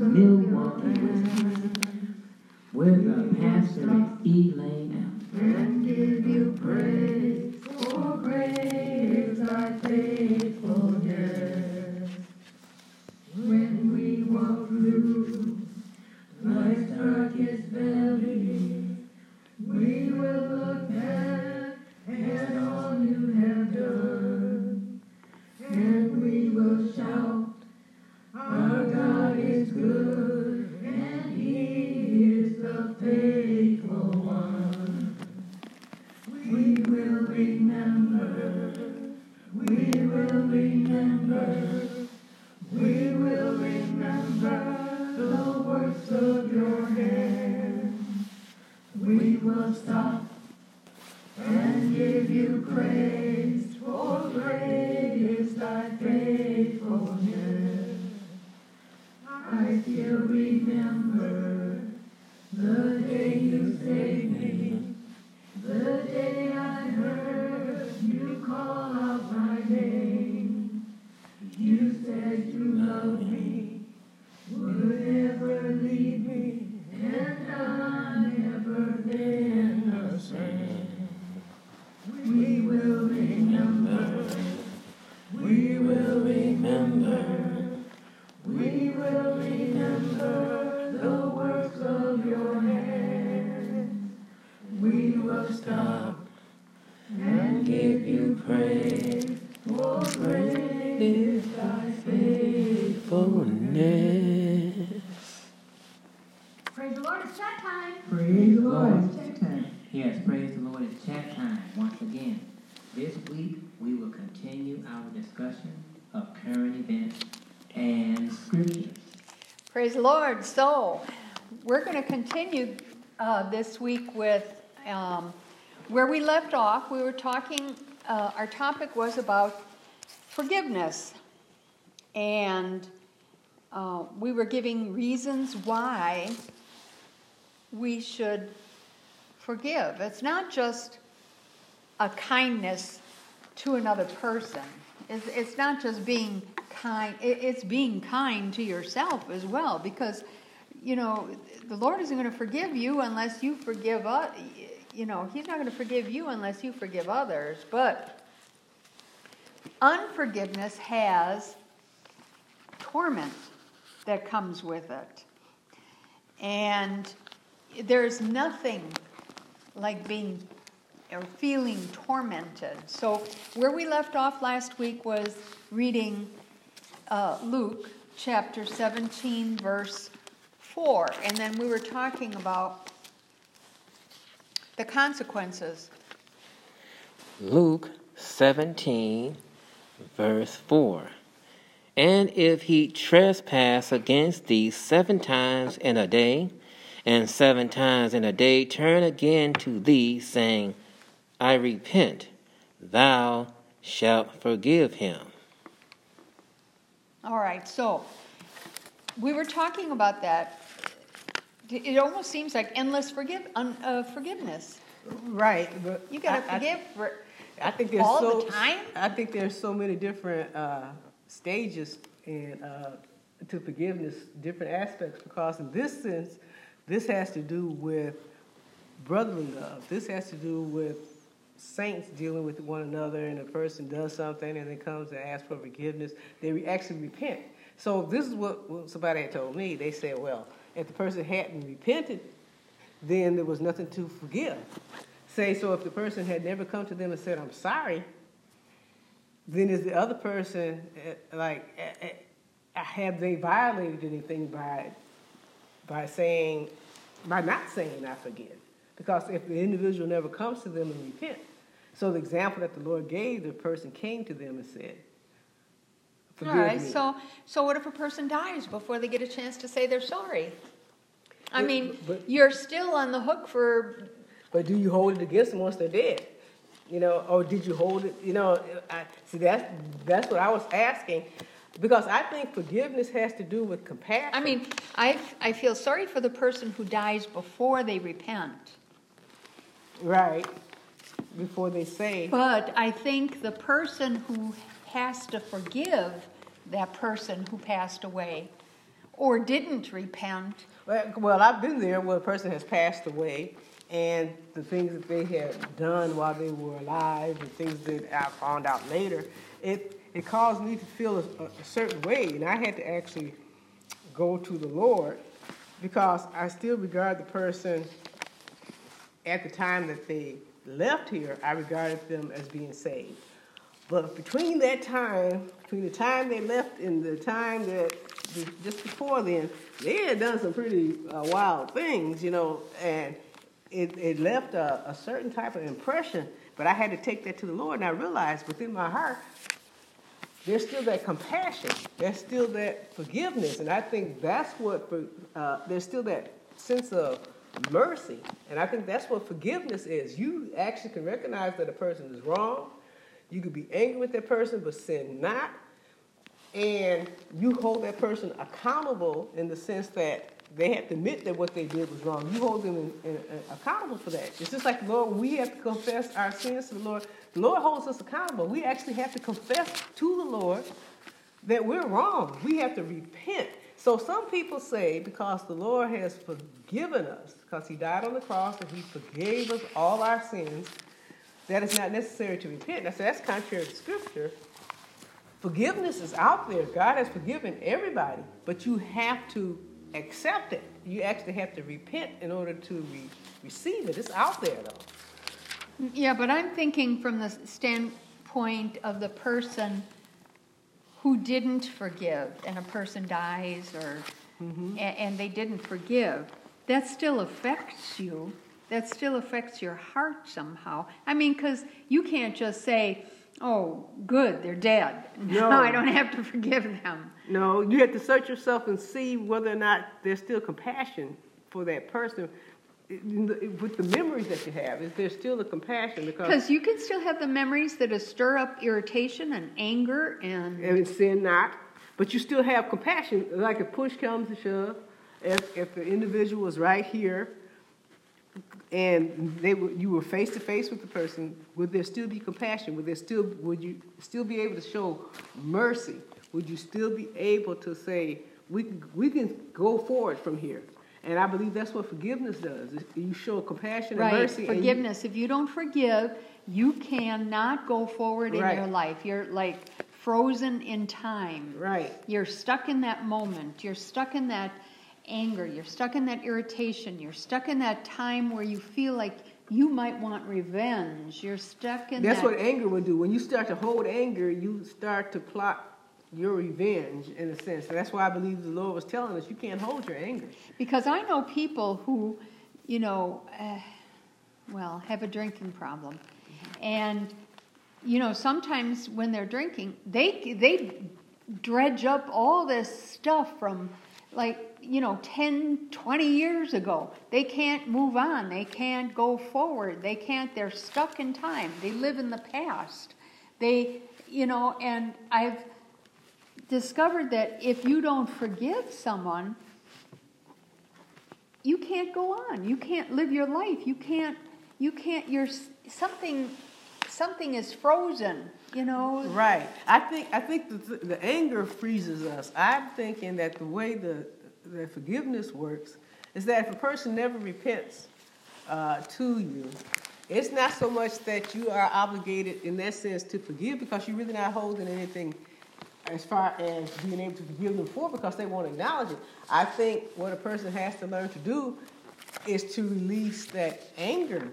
Milwaukee, Wisconsin, where the pastor is Elaine We will stop and give you praise, for great is thy faithfulness. I still remember the day you saved me, the day I heard you call out faithfulness. Praise the Lord, it's chat time. Praise the Lord. It's time. Yes, praise the Lord. It's chat time once again. This week we will continue our discussion of current events and scriptures. Praise the Lord. So, we're going to continue uh, this week with um, where we left off. We were talking, uh, our topic was about forgiveness. And uh, we were giving reasons why we should forgive. It's not just a kindness to another person. It's, it's not just being kind, it's being kind to yourself as well because, you know, the Lord isn't going to forgive you unless you forgive, you know, He's not going to forgive you unless you forgive others. But unforgiveness has torment that comes with it. And there's nothing like being or feeling tormented. So, where we left off last week was reading uh, Luke chapter 17, verse 4. And then we were talking about the consequences. Luke 17, verse 4. And if he trespass against thee seven times in a day, and seven times in a day turn again to thee, saying, I repent, thou shalt forgive him. All right, so we were talking about that. it almost seems like endless forgive, un, uh, forgiveness. Right, but You got to I- I- forgive for I think there's all so, the time. I think there's so many different uh, stages in uh, to forgiveness, different aspects. Because in this sense, this has to do with brotherly love. This has to do with saints dealing with one another, and a person does something and then comes and asks for forgiveness. They actually repent. So this is what somebody had told me. They said, well, if the person hadn't repented, then there was nothing to forgive. Say, so if the person had never come to them and said, I'm sorry, then is the other person, eh, like, eh, eh, have they violated anything by, by saying, by not saying I forgive? Because if the individual never comes to them and repent, so the example that the Lord gave, the person came to them and said, All Forgive right. me. So, so what if a person dies before they get a chance to say they're sorry? I But- mean, but- you're still on the hook for. But do you hold it against them once they're dead? You know, or did you hold it? You know, I, see that's that's what I was asking, because I think forgiveness has to do with compassion. I mean, I I feel sorry for the person who dies before they repent. right before they say, But I think the person who has to forgive that person who passed away or didn't repent, well, well, I've been there where a person has passed away, and the things that they had done while they were alive, and things that I found out later, it it caused me to feel a, a certain way, and I had to actually go to the Lord because I still regard the person at the time that they left here, I regarded them as being saved. But between that time, between the time they left and the time that just before then, they had done some pretty uh, wild things, you know, and it, it left a, a certain type of impression. But I had to take that to the Lord, and I realized within my heart, there's still that compassion. There's still that forgiveness, and I think that's what. Uh, there's still that sense of mercy, and I think that's what forgiveness is. You actually can recognize that a person is wrong. You could be angry with that person, but sin not, and you hold that person accountable in the sense that they have to admit that what they did was wrong. You hold them in, in, in- accountable for that. It's just like Lord, we have to confess our sins to the Lord. The Lord holds us accountable. We actually have to confess to the Lord that we're wrong. We have to repent. So some people say because the Lord has forgiven us, because He died on the cross and He forgave us all our sins, that it's not necessary to repent. I say that's contrary to Scripture. Forgiveness is out there. God has forgiven everybody, but you have to accept it. You actually have to repent in order to re- receive it. It's out there, though. Yeah, but I'm thinking from the standpoint of the person who didn't forgive, and a person dies, or mm-hmm. a- and, they didn't forgive. That still affects you. That still affects your heart somehow. I mean, because you can't just say, "Oh, good, they're dead. No. I don't have to forgive them." No, you have to search yourself and see whether or not there's still compassion for that person with the memories that you have. Is there still a compassion? Because you can still have the memories that stir up irritation and anger and and sin not, but you still have compassion. Like if push comes to shove, if, if the individual was right here and they were, you were face to face with the person, would there still be compassion? Would there still would you still be able to show mercy? Would you still be able to say we can, we can go forward from here? And I believe that's what forgiveness does. You show compassion and Right, mercy. and you- forgiveness. If you don't forgive, you cannot go forward in your life. You're like frozen in time. right. You're stuck in that moment. You're stuck in that anger. You're stuck in that irritation. You're stuck in that time where you feel like you might want revenge. You're stuck in That's that. what anger will do. When you start to hold anger, you start to plot your revenge in a sense. And that's why I believe the Lord was telling us you can't hold your anger. Because I know people who, you know, uh, well, have a drinking problem, and you know, sometimes when they're drinking, they they dredge up all this stuff from like you know 10 20 years ago they can't move on they can't go forward they can't they're stuck in time they live in the past they you know and i've discovered that if you don't forgive someone you can't go on. You can't live your life. You can't. You can't. You're something. Something is frozen. You know. Right. I think I think the, the anger freezes us. I'm thinking that the way the the forgiveness works is that if a person never repents uh, to you, it's not so much that you are obligated in that sense to forgive because you're really not holding anything as far as being able to forgive them for because they won't acknowledge it. I think what a person has to learn to do is to release that anger,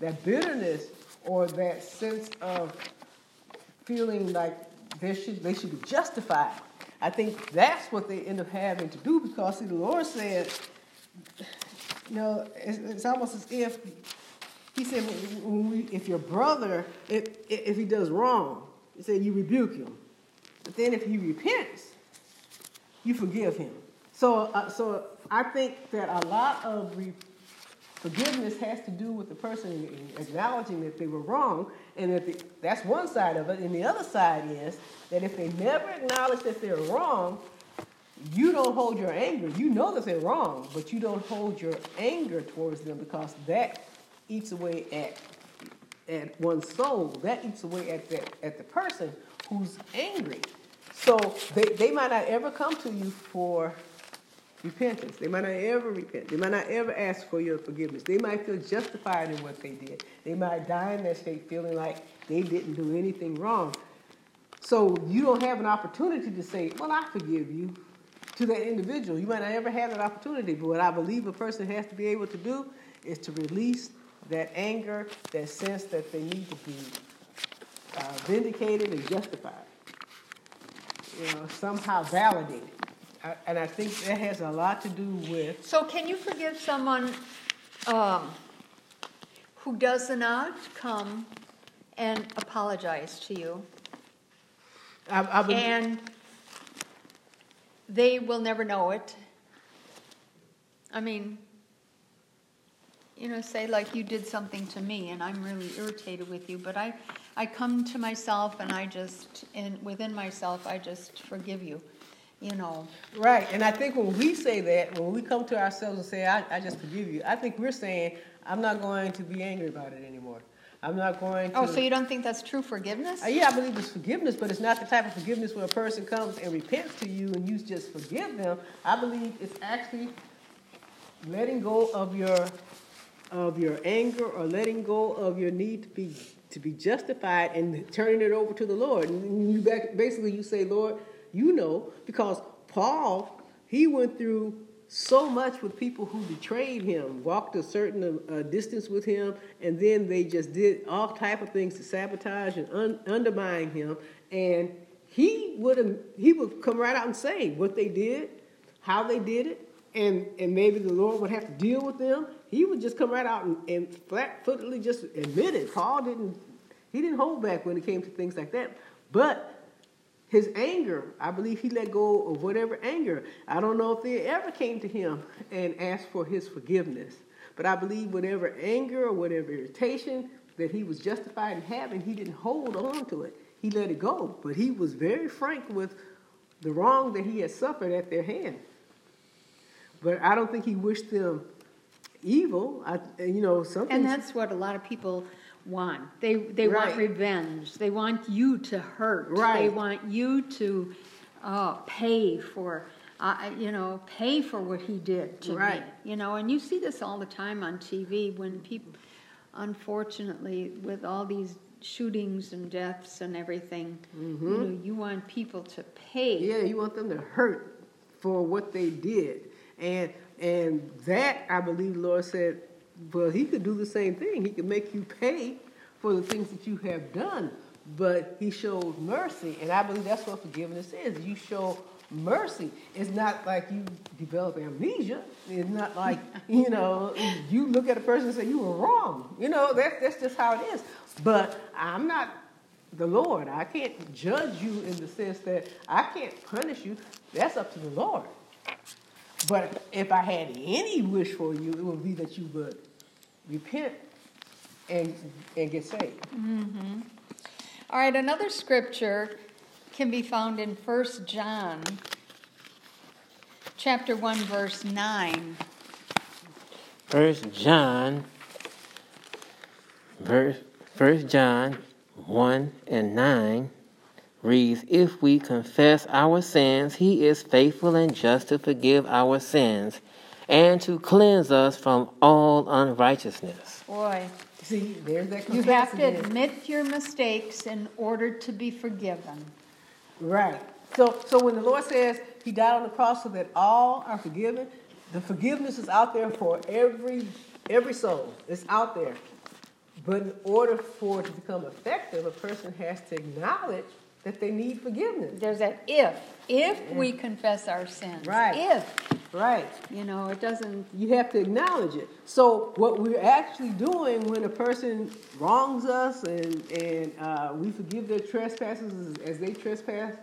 that bitterness, or that sense of feeling like they should they should be justified. I think that's what they end up having to do because see, the Lord said, you know, it's, it's almost as if He said, we, if your brother, if if he does wrong, He said you rebuke him. But then if he repents, you forgive him. So, uh, so I think that a lot of forgiveness has to do with the person acknowledging that they were wrong, and that the, that's one side of it. And the other side is that if they never acknowledge that they're wrong, you don't hold your anger. You know that they're wrong, but you don't hold your anger towards them because that eats away at at one's soul. That eats away at the, at the person who's angry. So they, they might not ever come to you for repentance. They might not ever repent. They might not ever ask for your forgiveness. They might feel justified in what they did. They might die in that state feeling like they didn't do anything wrong. So you don't have an opportunity to say, Well, I forgive you to that individual. You might not ever have that opportunity. But what I believe a person has to be able to do is to release that anger, that sense that they need to be uh, vindicated and justified. You know, somehow validated. And I think that has a lot to do with. So, can you forgive someone um, who does not come and apologize to you? I, I believe, and they will never know it. I mean, you know, say like you did something to me and I'm really irritated with you, but I, I come to myself and I just, and within myself, I just forgive you, you know. Right, and I think when we say that, when we come to ourselves and say, I, I just forgive you, I think we're saying, I'm not going to be angry about it anymore. I'm not going to. Oh, so you don't think that's true forgiveness? Uh, yeah, I believe it's forgiveness, but it's not the type of forgiveness where a person comes and repents to you and you just forgive them. I believe it's actually letting go of your of your anger or letting go of your need to be to be justified and turning it over to the Lord. And you back, basically you say, Lord, you know, because Paul he went through so much with people who betrayed him, walked a certain uh, distance with him, and then they just did all type of things to sabotage and un- undermine him. And he would he would come right out and say what they did, how they did it, and and maybe the Lord would have to deal with them. He would just come right out and, and flat-footedly just admit it. Paul didn't he didn't hold back when it came to things like that, but his anger, I believe he let go of whatever anger. I don't know if they ever came to him and asked for his forgiveness. But I believe whatever anger or whatever irritation that he was justified in having, he didn't hold on to it. He let it go. But he was very frank with the wrong that he had suffered at their hand. But I don't think he wished them evil. I, you know, something. And that's what a lot of people want. They they Right. want revenge. They want you to hurt. They want you to uh, pay for. Uh, you know, pay for what he did to Right. me. You know, and you see this all the time on TV when people, unfortunately, with all these shootings and deaths and everything, you know, you want people to pay. Yeah, you want them to hurt for what they did. And and that I believe the Lord said, well, he could do the same thing. He could make you pay for the things that you have done. But he showed mercy. And I believe that's what forgiveness is. You show mercy. It's not like you develop amnesia. It's not like, you know, you look at a person and say, you were wrong. You know, that, that's just how it is. But I'm not the Lord. I can't judge you in the sense that I can't punish you. That's up to the Lord. But if I had any wish for you, it would be that you would repent and and get saved. Mm-hmm. All right, another scripture can be found in First John chapter 1 verse 9. First John, verse First John one and nine reads, "If we confess our sins, He is faithful and just to forgive our sins, and to cleanse us from all unrighteousness." Boy, See, there's that you have to admit your mistakes in order to be forgiven. Right. So, so when the Lord says He died on the cross so that all are forgiven, the forgiveness is out there for every every soul. It's out there. But in order for it to become effective, a person has to acknowledge that they need forgiveness. There's that if. If we confess our sins. Right. If. Right. You know, it doesn't. You have to acknowledge it. So what we're actually doing when a person wrongs us and and uh, we forgive their trespasses as, as they trespass,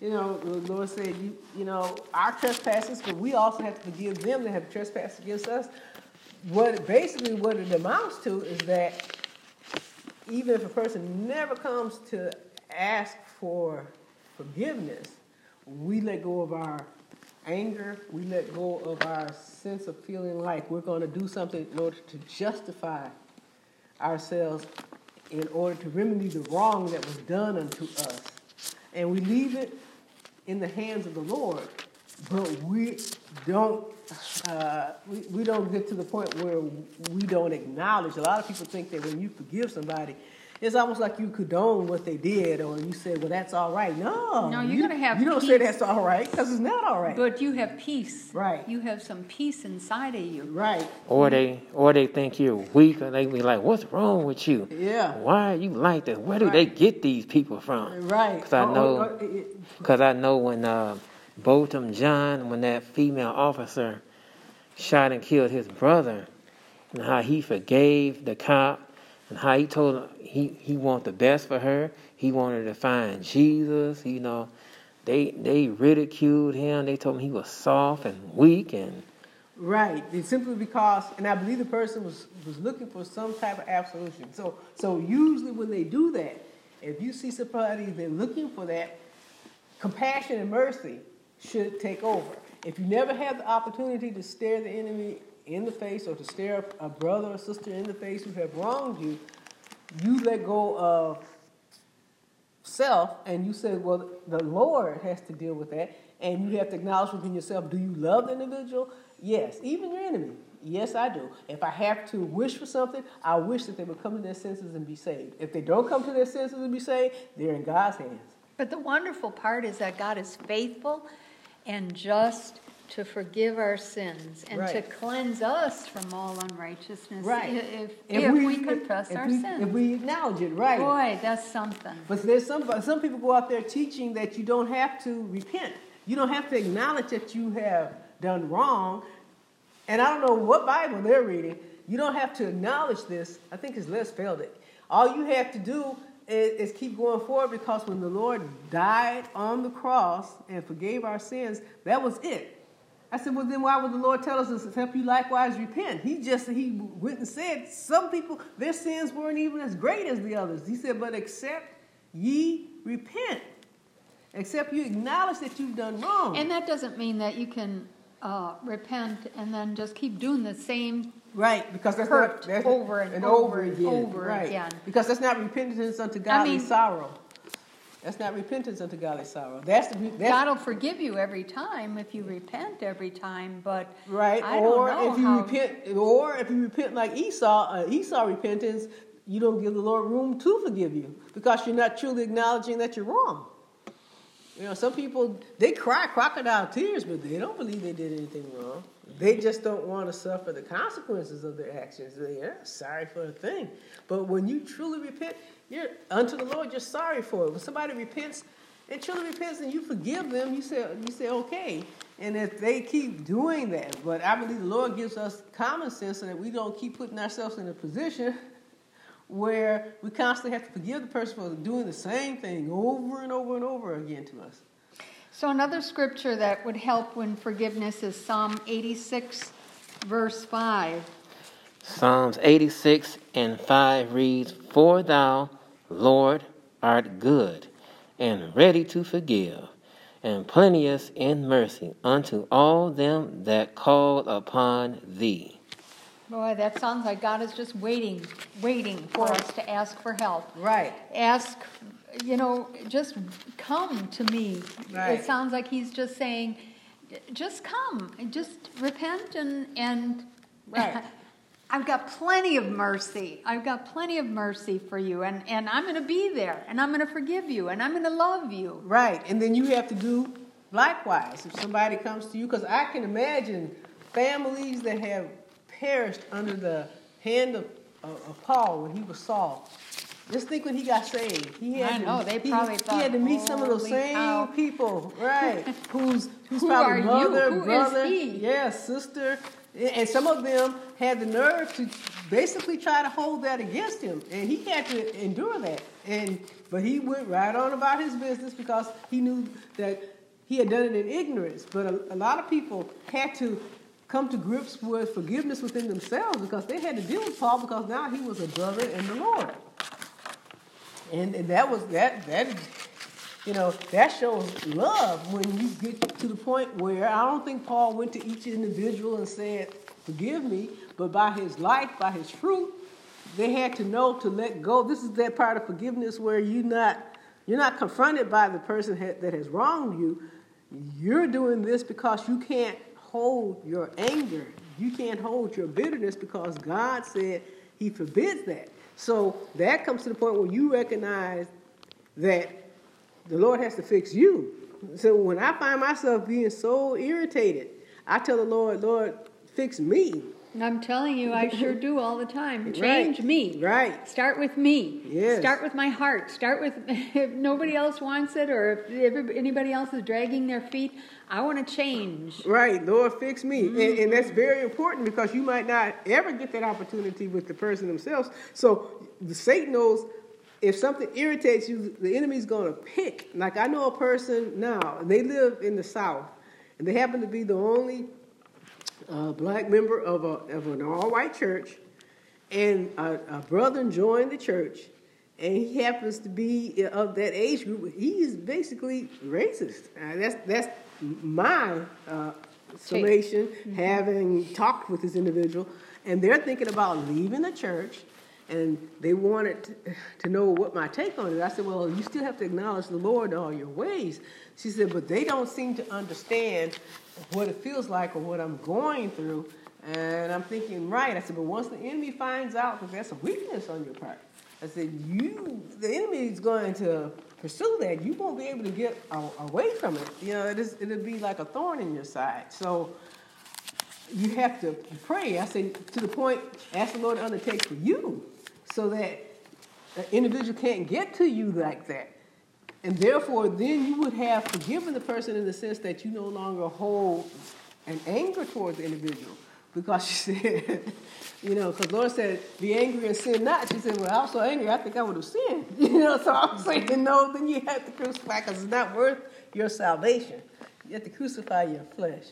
you know, the Lord said, you you know, our trespasses, but we also have to forgive them that have trespassed against us. What basically what it amounts to is that even if a person never comes to ask for forgiveness, we let go of our anger, we let go of our sense of feeling like we're going to do something in order to justify ourselves in order to remedy the wrong that was done unto us. And we leave it in the hands of the Lord, but we don't uh, we, we don't get to the point where we don't acknowledge. A lot of people think that when you forgive somebody, it's almost like you condone what they did, or you say, "Well, that's all right." No, No, you're you, gonna have You don't say that's all right because it's not all right. But you have peace. Right. You have some peace inside of you. right? Or they, or they think you're weak, or they be like, "What's wrong with you? Yeah. Why are you like that? Where do they get these people from?" Right. 'Cause I Oh, know- oh, oh, it- it- Because I know when uh, Botham Jean, when that female officer shot and killed his brother, and how he forgave the cop, and how he told him he, he wanted the best for her. He wanted to find Jesus. You know, they they ridiculed him. They told him he was soft and weak, and Right. It's simply because, and I believe the person was, was looking for some type of absolution. So, so usually when they do that, if you see somebody they're looking for that, compassion and mercy should take over. If you never have the opportunity to stare the enemy in the face or to stare a brother or sister in the face who have wronged you, you let go of self and you say, well, the Lord has to deal with that. And you have to acknowledge within yourself, do you love the individual? Yes, even your enemy. Yes, I do. If I have to wish for something, I wish that they would come to their senses and be saved. If they don't come to their senses and be saved, they're in God's hands. But the wonderful part is that God is faithful and just to forgive our sins and to cleanse us from all unrighteousness Right. i- if, if, we, confess if our we, sins. If we acknowledge it, right. Boy, that's something. But there's some some people go out there teaching that you don't have to repent. You don't have to acknowledge that you have done wrong. And I don't know what Bible they're reading. You don't have to acknowledge this. I think it's Les it. All you have to do is, is keep going forward because when the Lord died on the cross and forgave our sins, that was it. I said, well, then why would the Lord tell us to help you likewise repent? He just, he went and said, some people, their sins weren't even as great as the others. He said, but except ye repent, except you acknowledge that you've done wrong. And that doesn't mean that you can uh, repent and then just keep doing the same. right, because that's hurt not, that's over and over and over right. again. Because that's not repentance unto godly mean- sorrow. That's not repentance unto godly sorrow. That's the, that's, God will forgive you every time if you repent every time, but Right, I or don't know if you how- repent, or if you repent like Esau, uh, Esau repentance, you don't give the Lord room to forgive you because you're not truly acknowledging that you're wrong. You know, some people they cry crocodile tears, but they don't believe they did anything wrong. They just don't want to suffer the consequences of their actions. They're sorry for a thing, but when you truly repent, you're unto the Lord. You're sorry for it. When somebody repents and truly repents, and you forgive them, you say you say okay. And if they keep doing that, but I believe the Lord gives us common sense so that we don't keep putting ourselves in a position where we constantly have to forgive the person for doing the same thing over and over and over again to us. So, another scripture that would help when forgiveness is Psalm 86, verse 5. Psalms 86 and 5 reads, For thou, Lord, art good, and ready to forgive, and plenteous in mercy unto all them that call upon thee. Boy, that sounds like God is just waiting, waiting for us to ask for help. Right. Ask, you know, just come to me. Right. It sounds like He's just saying, just come, just repent and and. Right. I've got plenty of mercy. I've got plenty of mercy for you, and, and I'm going to be there, and I'm going to forgive you, and I'm going to love you. Right. And then you have to do likewise if somebody comes to you, because I can imagine families that have perished under the hand of, of, of Paul when he was Saul. Just think when he got saved. He had I to, know, they he, probably he thought, had to meet some of those same cow." people, right? who's who's Who probably mother, Who brother, he? yeah, sister, and some of them had the nerve to basically try to hold that against him, and he had to endure that. And but he went right on about his business because he knew that he had done it in ignorance. But a, a lot of people had to come to grips with forgiveness within themselves because they had to deal with Paul because now he was a brother in the Lord. And, and that was that that you know that shows love when you get to the point where I don't think Paul went to each individual and said, "Forgive me," but by his life, by his fruit, they had to know to let go. This is that part of forgiveness where you not you're not confronted by the person that has wronged you. You're doing this because you can't hold your anger. You can't hold your bitterness because God said He forbids that. So that comes to the point where you recognize that the Lord has to fix you. So when I find myself being so irritated, I tell the Lord, Lord, fix me. I'm telling you, I sure do all the time. Change Right. me. Right. Start with me. Yes. Start with my heart. Start with if nobody else wants it or if anybody else is dragging their feet, I want to change. Right, Lord, fix me. And, mm-hmm. and that's very important because you might not ever get that opportunity with the person themselves. So the Satan knows if something irritates you, the enemy's going to pick. Like I know a person now, they live in the South, and they happen to be the only uh, black member of, a, of an all white church, and a, a brother joined the church, and he happens to be of that age group. He is basically racist. Uh, that's that's my uh, summation, having talked with this individual, and they're thinking about leaving the church. And they wanted to, know what my take on it. I said, Well, you still have to acknowledge the Lord in all your ways. She said, But they don't seem to understand what it feels like or what I'm going through. And I'm thinking, right. I said, But once the enemy finds out that that's a weakness on your part, I said, You, the enemy is going to pursue that. You won't be able to get away from it. You know, it is, it'll be like a thorn in your side. So, you have to pray. I say to the point, ask the Lord to undertake for you, so that an individual can't get to you like that. And therefore, then you would have forgiven the person in the sense that you no longer hold an anger towards the individual. Because she said, you know, because Lord said, be angry and sin not. She said, well, I was so angry, I think I would have sinned. You know, so I'm saying, no, then you have to crucify because it's not worth your salvation. You have to crucify your flesh.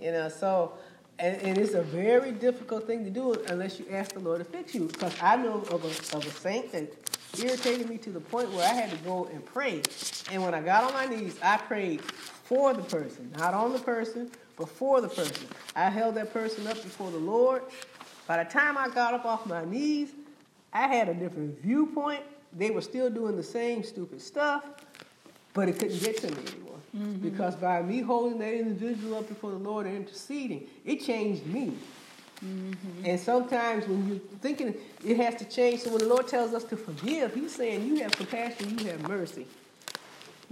You know, so, and, and it's a very difficult thing to do unless you ask the Lord to fix you. Because I know of a, of a saint that irritated me to the point where I had to go and pray. And when I got on my knees, I prayed for the person, not on the person, but for the person. I held that person up before the Lord. By the time I got up off my knees, I had a different viewpoint. They were still doing the same stupid stuff, but it couldn't get to me anymore. Mm-hmm. Because by me holding that individual up before the Lord and interceding, it changed me. Mm-hmm. And sometimes when you're thinking it has to change, so when the Lord tells us to forgive, He's saying you have compassion, you have mercy.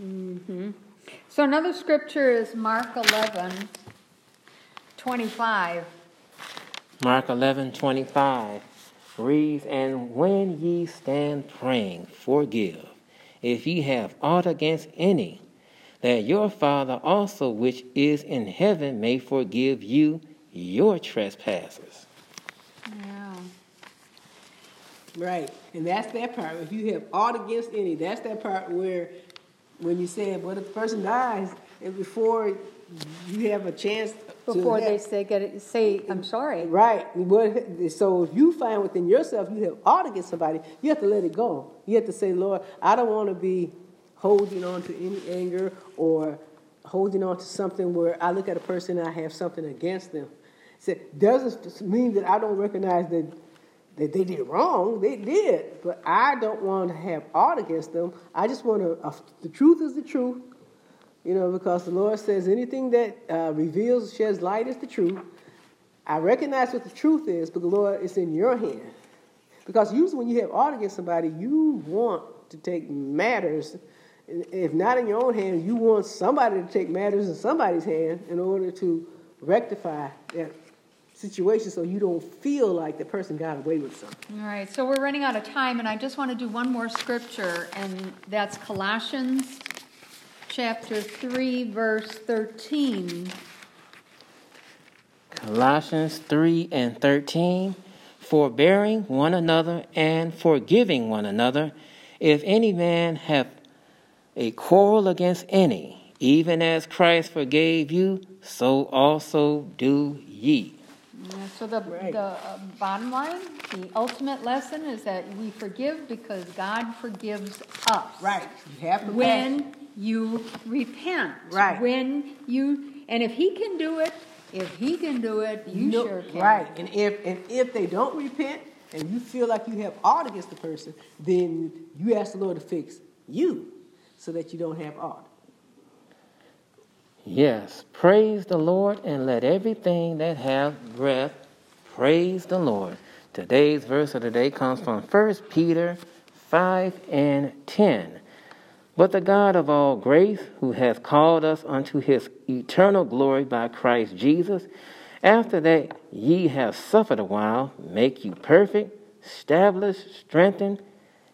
Mm-hmm. So another scripture is Mark 11, 25. Mark eleven twenty five reads, And when ye stand praying, forgive, if ye have aught against any, that your Father also which is in heaven may forgive you your trespasses. Yeah. Right. And that's that part. If you have aught against any, that's that part where when you said, what if the person dies and before you have a chance Before they say, get it, say, I'm sorry. Right. So if you find within yourself you have ought against somebody, you have to let it go. You have to say, Lord, I don't want to be holding on to any anger or holding on to something where I look at a person and I have something against them. said, doesn't mean that I don't recognize that, that they did wrong. They did, but I don't want to have aught against them. I just want to, uh, the truth is the truth, you know, because the Lord says anything that uh, reveals, sheds light is the truth. I recognize what the truth is, but the Lord, it's in your hand. Because usually when you have aught against somebody, you want to take matters, if not in your own hand, you want somebody to take matters in somebody's hand in order to rectify that situation so you don't feel like the person got away with something. All right, so we're running out of time, and I just want to do one more scripture, and that's Colossians chapter 3, verse 13. Colossians 3 and 13. Forbearing one another and forgiving one another, if any man have a quarrel against any, even as Christ forgave you, so also do ye. Yeah, so the, Right. the uh, bottom line, the ultimate lesson is that we forgive because God forgives us. Right. You have to When you repent. Right. When you, and if He can do it, if He can do it, you know- sure can. Right. And if and if they don't repent and you feel like you have aught against the person, then you ask the Lord to fix you so that you don't have aught. Yes, praise the Lord and let everything that hath breath praise the Lord. Today's verse of the day comes from 1 Peter 5 and 10. But the God of all grace, who hath called us unto his eternal glory by Christ Jesus, after that ye have suffered a while, make you perfect, establish, strengthen,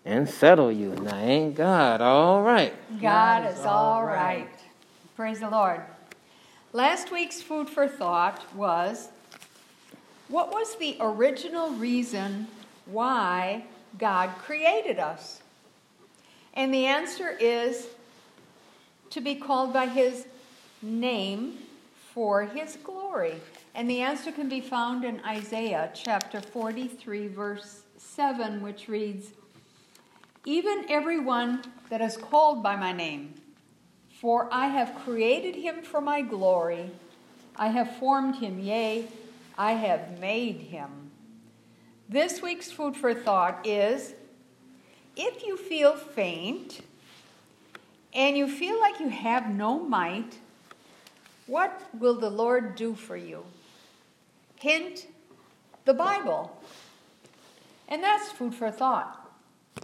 and settle you. Now, ain't God all right? God is all right. Praise the Lord. Last week's food for thought was what was the original reason why God created us? And the answer is to be called by his name for his glory. And the answer can be found in Isaiah chapter 43, verse 7, which reads, even everyone that is called by my name. For I have created him for my glory. I have formed him, yea, I have made him. This week's food for thought is if you feel faint and you feel like you have no might, what will the Lord do for you? Hint, the Bible. And that's food for thought.